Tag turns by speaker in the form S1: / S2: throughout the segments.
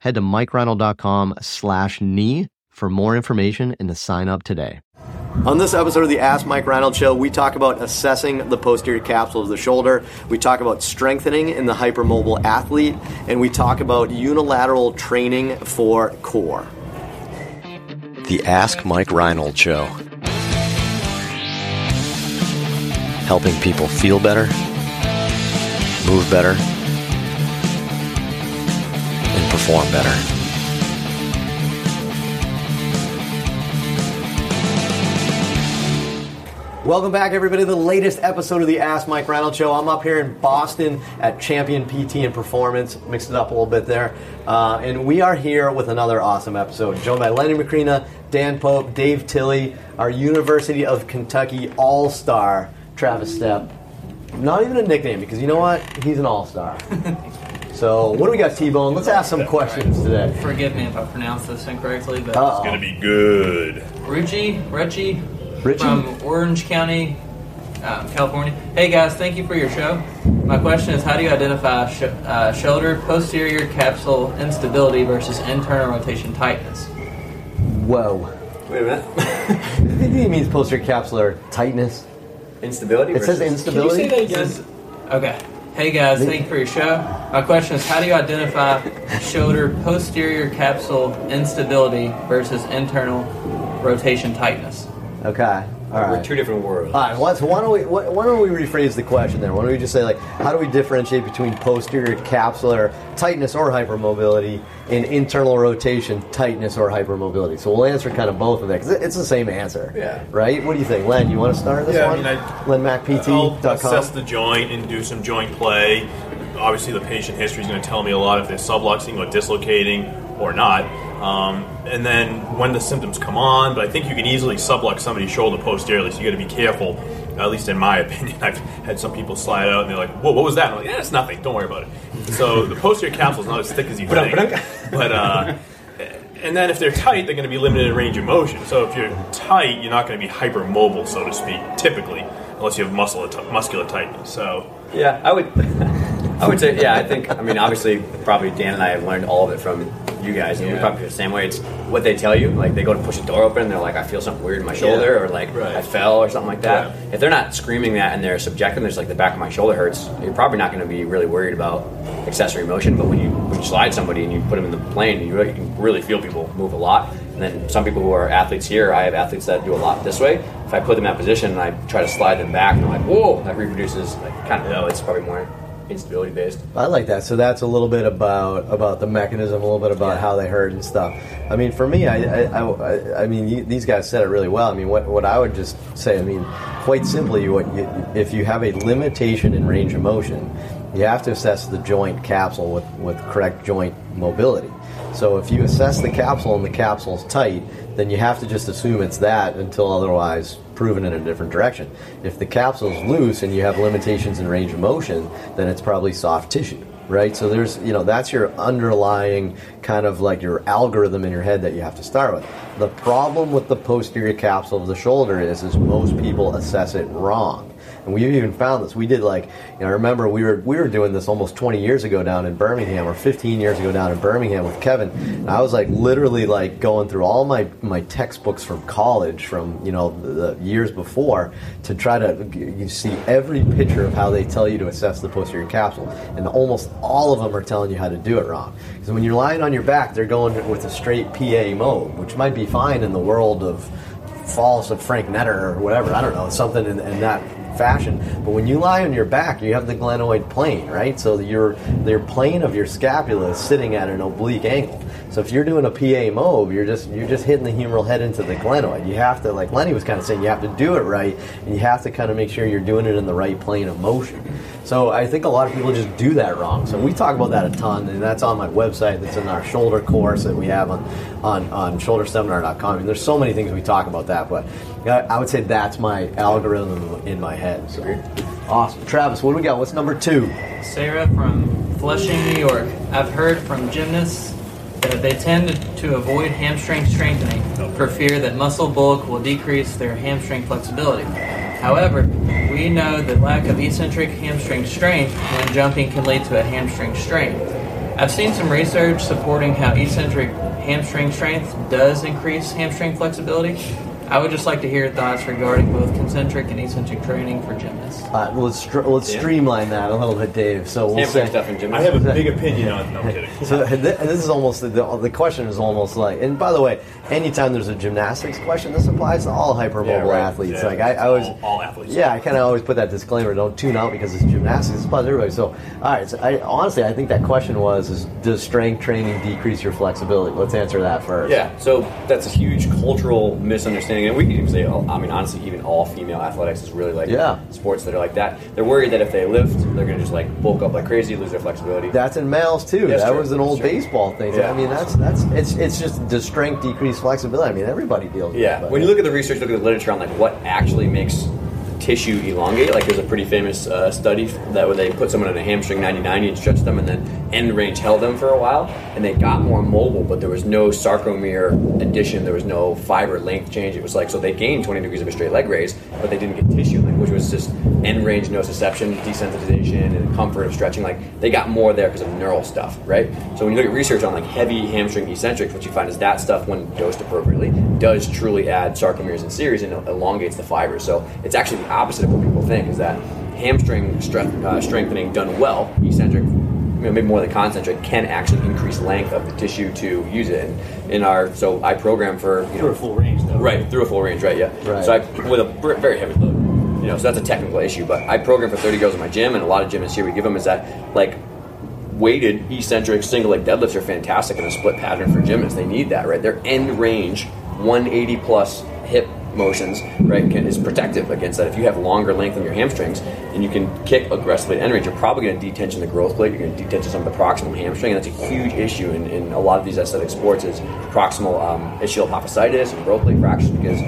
S1: Head to mikereinold.com slash knee for more information and to sign up today. On this episode of the Ask Mike Reinold Show, we talk about assessing the posterior capsule of the shoulder. We talk about strengthening in the hypermobile athlete, and we talk about unilateral training for core. The Ask Mike Reinold Show. Helping people feel better, move better, perform better. Welcome back, everybody, to the latest episode of the Ask Mike Reinold Show. I'm up here in Boston at Champion PT and Performance. Mixed it up a little bit there. Uh, and we are here with another awesome episode. Joined by Lenny Macrina, Dan Pope, Dave Tilley, our University of Kentucky All Star, Travis Stepp. Not even a nickname, because you know what? He's an all star. So, what do we got, T Bone? Let's ask some questions today.
S2: Forgive me if I pronounce this incorrectly, but
S3: Uh-oh. it's gonna be good.
S2: Ruchi, Richie, from Orange County, um, California. Hey guys, thank you for your show. My question is, how do you identify sh- uh, shoulder posterior capsule instability versus internal rotation tightness?
S1: Whoa.
S4: Wait a minute.
S1: I think he means posterior capsular tightness.
S4: Instability.
S1: It says instability.
S2: Can you say that again? Okay. Hey guys, thank you for your show. My question is how do you identify shoulder posterior capsule instability versus internal rotation tightness?
S1: Okay. All right.
S4: We're two different worlds.
S1: All right. Well, so why don't we why don't we rephrase the question there? Why don't we just say like, how do we differentiate between posterior capsular tightness or hypermobility and internal rotation tightness or hypermobility? So we'll answer kind of both of that because it's the same answer.
S4: Yeah.
S1: Right. What do you think, Len? You want to start this
S3: Yeah, I
S1: one?
S3: mean, I-
S1: LenMacPT.com.
S3: I'll assess the joint and do some joint play. Obviously, the patient history is going to tell me a lot if they're subluxing or dislocating or not. Um, and then when the symptoms come on, but I think you can easily sublux somebody's shoulder posteriorly, so you got to be careful. At least in my opinion, I've had some people slide out and they're like, "Whoa, what was that?" I'm like, "Yeah, it's nothing. Don't worry about it." So the posterior capsule is not as thick as you think, but uh, and then if they're tight, they're going to be limited in range of motion. So if you're tight, you're not going to be hypermobile, so to speak, typically, unless you have muscle muscular tightness. So
S4: Yeah, I would. I would say, yeah. I think. I mean, obviously, probably Dan and I have learned all of it from you guys, and we
S3: Yeah.
S4: probably feel the same way. It's what they tell you. Like they go to push a door open, and they're like, "I feel something weird in my shoulder," or like,
S3: Right.
S4: "I fell," or something like that.
S3: Yeah.
S4: If they're not screaming that and they're subjective, there's like the back of my shoulder hurts. You're probably not going to be really worried about accessory motion. But when you when you slide somebody and you put them in the plane, you really, you can really feel people move a lot. And then some people who are athletes here, I have athletes that do a lot this way. If I put them in that position and I try to slide them back, and they're like, "Whoa!" That reproduces. Like, kind of know it's probably more instability based.
S1: I like that. So that's a little bit about about the mechanism, a little bit about
S4: Yeah.
S1: how they hurt and stuff. I mean, for me, I I, I, I mean, you, these guys said it really well. I mean, what what I would just say, I mean, quite simply, what you, if you have a limitation in range of motion, you have to assess the joint capsule with with correct joint mobility. So if you assess the capsule and the capsule's tight, then you have to just assume it's that until otherwise proven in a different direction. If the capsule's loose and you have limitations in range of motion, then it's probably soft tissue, right? So there's, you know, that's your underlying kind of like your algorithm in your head that you have to start with. The problem with the posterior capsule of the shoulder is, is most people assess it wrong. And we even found this. We did like, you know, I remember we were we were doing this almost 20 years ago down in Birmingham, or 15 years ago down in Birmingham with Kevin. And I was like literally like going through all my my textbooks from college, from you know the, the years before, to try to you see every picture of how they tell you to assess the posterior capsule, and almost all of them are telling you how to do it wrong. Because when you're lying on your back, they're going with a straight PA mode, which might be fine in the world of falls of Frank Netter or whatever. I don't know, something in, in that fashion. But when you lie on your back, you have the glenoid plane, right? So your your plane of your scapula is sitting at an oblique angle. So if you're doing a PA move, you're just you're just hitting the humeral head into the glenoid. You have to, like Lenny was kind of saying, you have to do it right, and you have to kind of make sure you're doing it in the right plane of motion. So I think a lot of people just do that wrong. So we talk about that a ton, and that's on my website. That's in our shoulder course that we have on on, on shoulderseminar.com. I mean, there's so many things we talk about that, but I, would say that's my algorithm in my head. So awesome, Travis. What do we got? What's number two?
S2: Sarah from Flushing, New York. I've heard from gymnasts they tend to avoid hamstring strengthening for fear that muscle bulk will decrease their hamstring flexibility. However, we know that lack of eccentric hamstring strength when jumping can lead to a hamstring strain. I've seen some research supporting how eccentric hamstring strength does increase hamstring flexibility. I would just like to hear your thoughts regarding both concentric and eccentric training for gymnasts.
S1: Uh, let's str- let's
S4: Yeah.
S1: streamline that a little bit, Dave. So we'll say
S4: stuff in gym.
S3: I have a big opinion on. No, I'm kidding.
S1: So th- this is almost the, the question is almost like, and by the way, anytime there's a gymnastics question, this applies to all hypermobile
S4: Yeah, right.
S1: athletes.
S3: Yeah,
S1: like I, I always,
S3: all, all athletes.
S1: yeah, I kind of always put that disclaimer: don't tune out because it's gymnastics. This applies to everybody. So, all right. So I, honestly, I think that question was: is does strength training decrease your flexibility? Let's answer that first.
S4: Yeah, so that's a huge cultural misunderstanding, and we can even say, oh, I mean, honestly, even all female athletics is really like
S1: Yeah.
S4: sports that are like that. They're worried that if they lift, they're going to just like bulk up like crazy, lose their flexibility.
S1: That's in males too.
S4: That's
S1: that
S4: true.
S1: was an old baseball thing.
S4: Yeah.
S1: I mean, that's that's it's it's just does strength decrease flexibility? I mean, everybody deals with it.
S4: Yeah,
S1: but-
S4: when you look at the research, look at the literature on like what actually makes tissue elongate. Like there's a pretty famous uh, study that where they put someone in a hamstring 90-90 and stretched them, and then end range held them for a while, and they got more mobile, but there was no sarcomere addition, there was no fiber length change. It was like so they gained 20 degrees of a straight leg raise, but they didn't get tissue which was just end range nociception, desensitization, and comfort of stretching. Like they got more there because of neural stuff, right? So when you look at research on like heavy hamstring eccentrics, what you find is that stuff, when dosed appropriately, does truly add sarcomeres in series and elongates the fibers. So it's actually the opposite of what people think is that hamstring strength, uh, strengthening done well, eccentric, you maybe more than concentric, can actually increase length of the tissue to use it. And in our, so I program for you know
S5: Through a full range, though.
S4: Right, through a full range, right? Yeah.
S1: Right.
S4: So I with a very heavy load, you know, so that's a technical issue. But I program for 30 girls in my gym, and a lot of gymnasts here we give them is that like weighted eccentric single leg deadlifts are fantastic in a split pattern for gymnasts. They need that, right? Their end range, 180 plus hip motions, right, can, is protective against that. If you have longer length in your hamstrings and you can kick aggressively at end range, you're probably going to detension the growth plate. You're going to detension some of the proximal hamstring, and that's a huge issue in, in a lot of these aesthetic sports is proximal um, ischial apophysitis and growth plate fractures because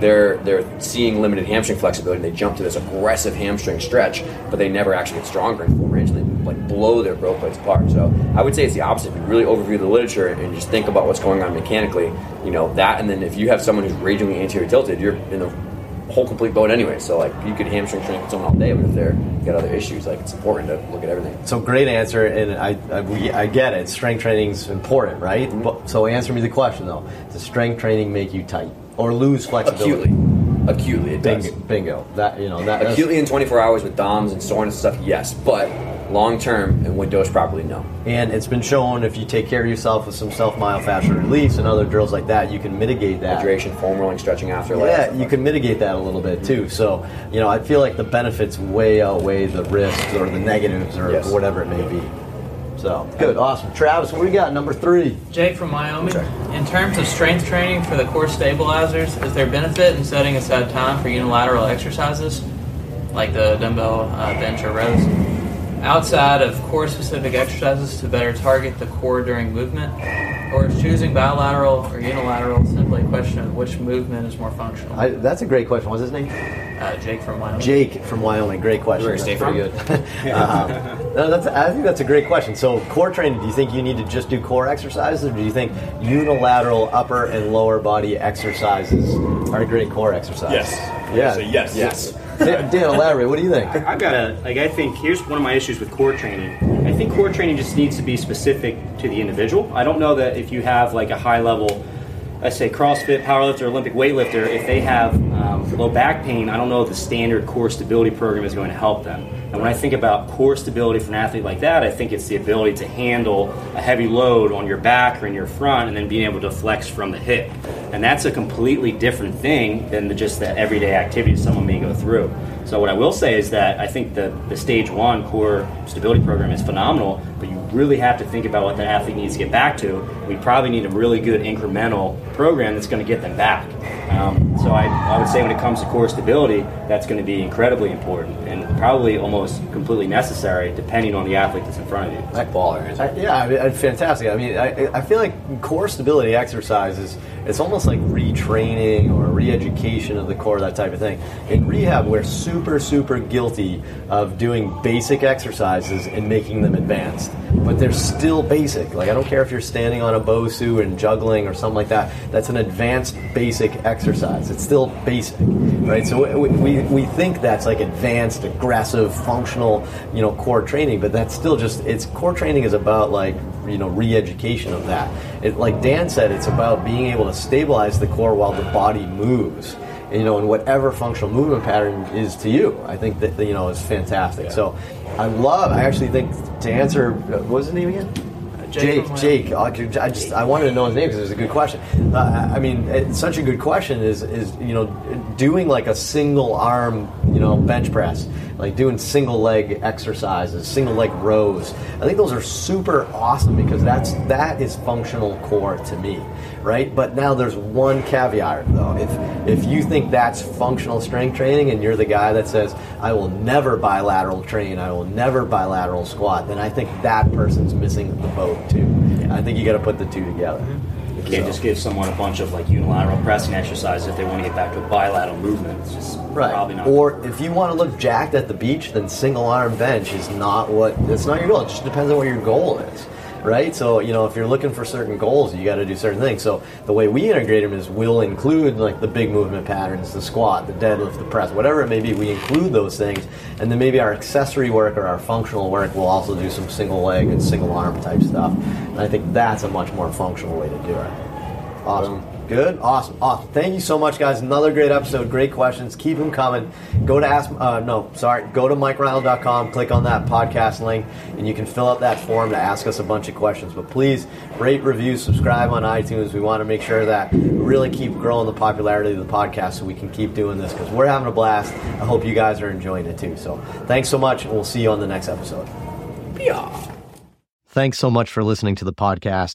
S4: they're they're seeing limited hamstring flexibility. and They jump to this aggressive hamstring stretch, but they never actually get stronger in full range. And they like blow their growth plates apart. So I would say it's the opposite. If you really overview the literature and just think about what's going on mechanically, you know that. And then if you have someone who's ragingly anterior tilted, you're in the whole complete boat anyway. So like you could hamstring train someone all day, but if they're got other issues, like it's important to look at everything.
S1: So great answer, and I I, we, I get it. Strength training's important, right? Mm-hmm. But, so answer me the question though: Does strength training make you tight or lose flexibility?
S4: Acutely, acutely, it does.
S1: Bingo, bingo. That you know that
S4: Acutely in 24 hours with DOMs and soreness and stuff, yes. But long term and when dosed properly, no.
S1: And it's been shown if you take care of yourself with some self myofascial release and other drills like that, you can mitigate that.
S4: Hydration, foam rolling, stretching after.
S1: Yeah, you can mitigate that a little bit too. So, you know, I feel like the benefits way outweigh the risks or the negatives or
S4: Yes.
S1: whatever it may be. So, good, awesome. Travis, what do we got? Number three.
S2: Jake from Wyoming. In terms of strength training for the core stabilizers, is there benefit in setting aside time for unilateral exercises, like the dumbbell uh, bench or rows, outside of core specific exercises to better target the core during movement? Or is choosing bilateral or unilateral simply a question of which movement is more functional?
S1: I, that's a great question. What's his name?
S2: uh, Jake from Wyoming.
S1: Jake from Wyoming. Great question.
S4: Where you stay
S1: That's pretty good. um, no, that's, I think that's a great question. So, core training, do you think you need to just do core exercises, or do you think unilateral upper and lower body exercises are a great core exercise?
S3: Yes.
S1: Yeah.
S3: Say yes.
S1: Yes. Dan, Dan, elaborate. What do you think?
S5: I've got a like. I think here's one of my issues with core training. I think core training just needs to be specific to the individual. I don't know that if you have like a high level, let's say CrossFit powerlifter, Olympic weightlifter, if they have um, low back pain, I don't know if the standard core stability program is going to help them. And when I think about core stability for an athlete like that, I think it's the ability to handle a heavy load on your back or in your front, and then being able to flex from the hip. And that's a completely different thing than the, just the everyday activities someone may go through. So what I will say is that I think the, the stage one core stability program is phenomenal, but you really have to think about what the athlete needs to get back to. We probably need a really good incremental program that's going to get them back. Um, so I, I would say when it comes to core stability, that's going to be incredibly important and probably almost completely necessary depending on the athlete that's in front of you.
S4: That's baller.
S1: I, yeah, I mean, fantastic. I mean, I, I feel like core stability exercises, it's almost like retraining or re-education of the core, that type of thing. In rehab, we're super, super guilty of doing basic exercises and making them advanced. But they're still basic. Like, I don't care if you're standing on a Bosu and juggling or something like that. That's an advanced basic exercise. It's still basic, right? So we, we, we think that's like advanced, aggressive, functional, you know, core training, but that's still just, it's core training is about like, you know, re-education of that. It, like Dan said, it's about being able to stabilize the core while the body moves you know, and whatever functional movement pattern is to you. I think that you know is fantastic. Yeah. So I love. I actually think to answer, what was his name again? Jake, Jake, I just I wanted to know his name because it was a good question. Uh, I mean, it's such a good question. Is is you know doing like a single arm you know bench press, like doing single leg exercises, single leg rows. I think those are super awesome because that's that is functional core to me, right? But now there's one caveat though. If if you think that's functional strength training and you're the guy that says I will never bilateral train, I will never bilateral squat, then I think that person's missing the boat too. I think you got to put the two together. Mm-hmm.
S5: You can't so. just give someone a bunch of like unilateral pressing exercises if they want to get back to a bilateral movement. It's just
S1: right.
S5: probably not.
S1: Or if you want to look jacked at the beach, then single arm bench is not what. It's not your goal. It just depends on what your goal is right? So you know, if you're looking for certain goals, you got to do certain things. So the way we integrate them is we'll include like the big movement patterns, the squat, the deadlift, the press, whatever it may be. We include those things, and then maybe our accessory work or our functional work will also do some single leg and single arm type stuff. And I think that's a much more functional way to do it. Awesome. Good, awesome, awesome. Thank you so much, guys. Another great episode. Great questions. Keep them coming. Go to ask. Uh, no, sorry. Go to MikeReinold.com. Click on that podcast link, and you can fill out that form to ask us a bunch of questions. But please rate, review, subscribe on iTunes. We want to make sure that we really keep growing the popularity of the podcast, so we can keep doing this because we're having a blast. I hope you guys are enjoying it too. So thanks so much, and we'll see you on the next episode. Thanks so much for listening to the podcast.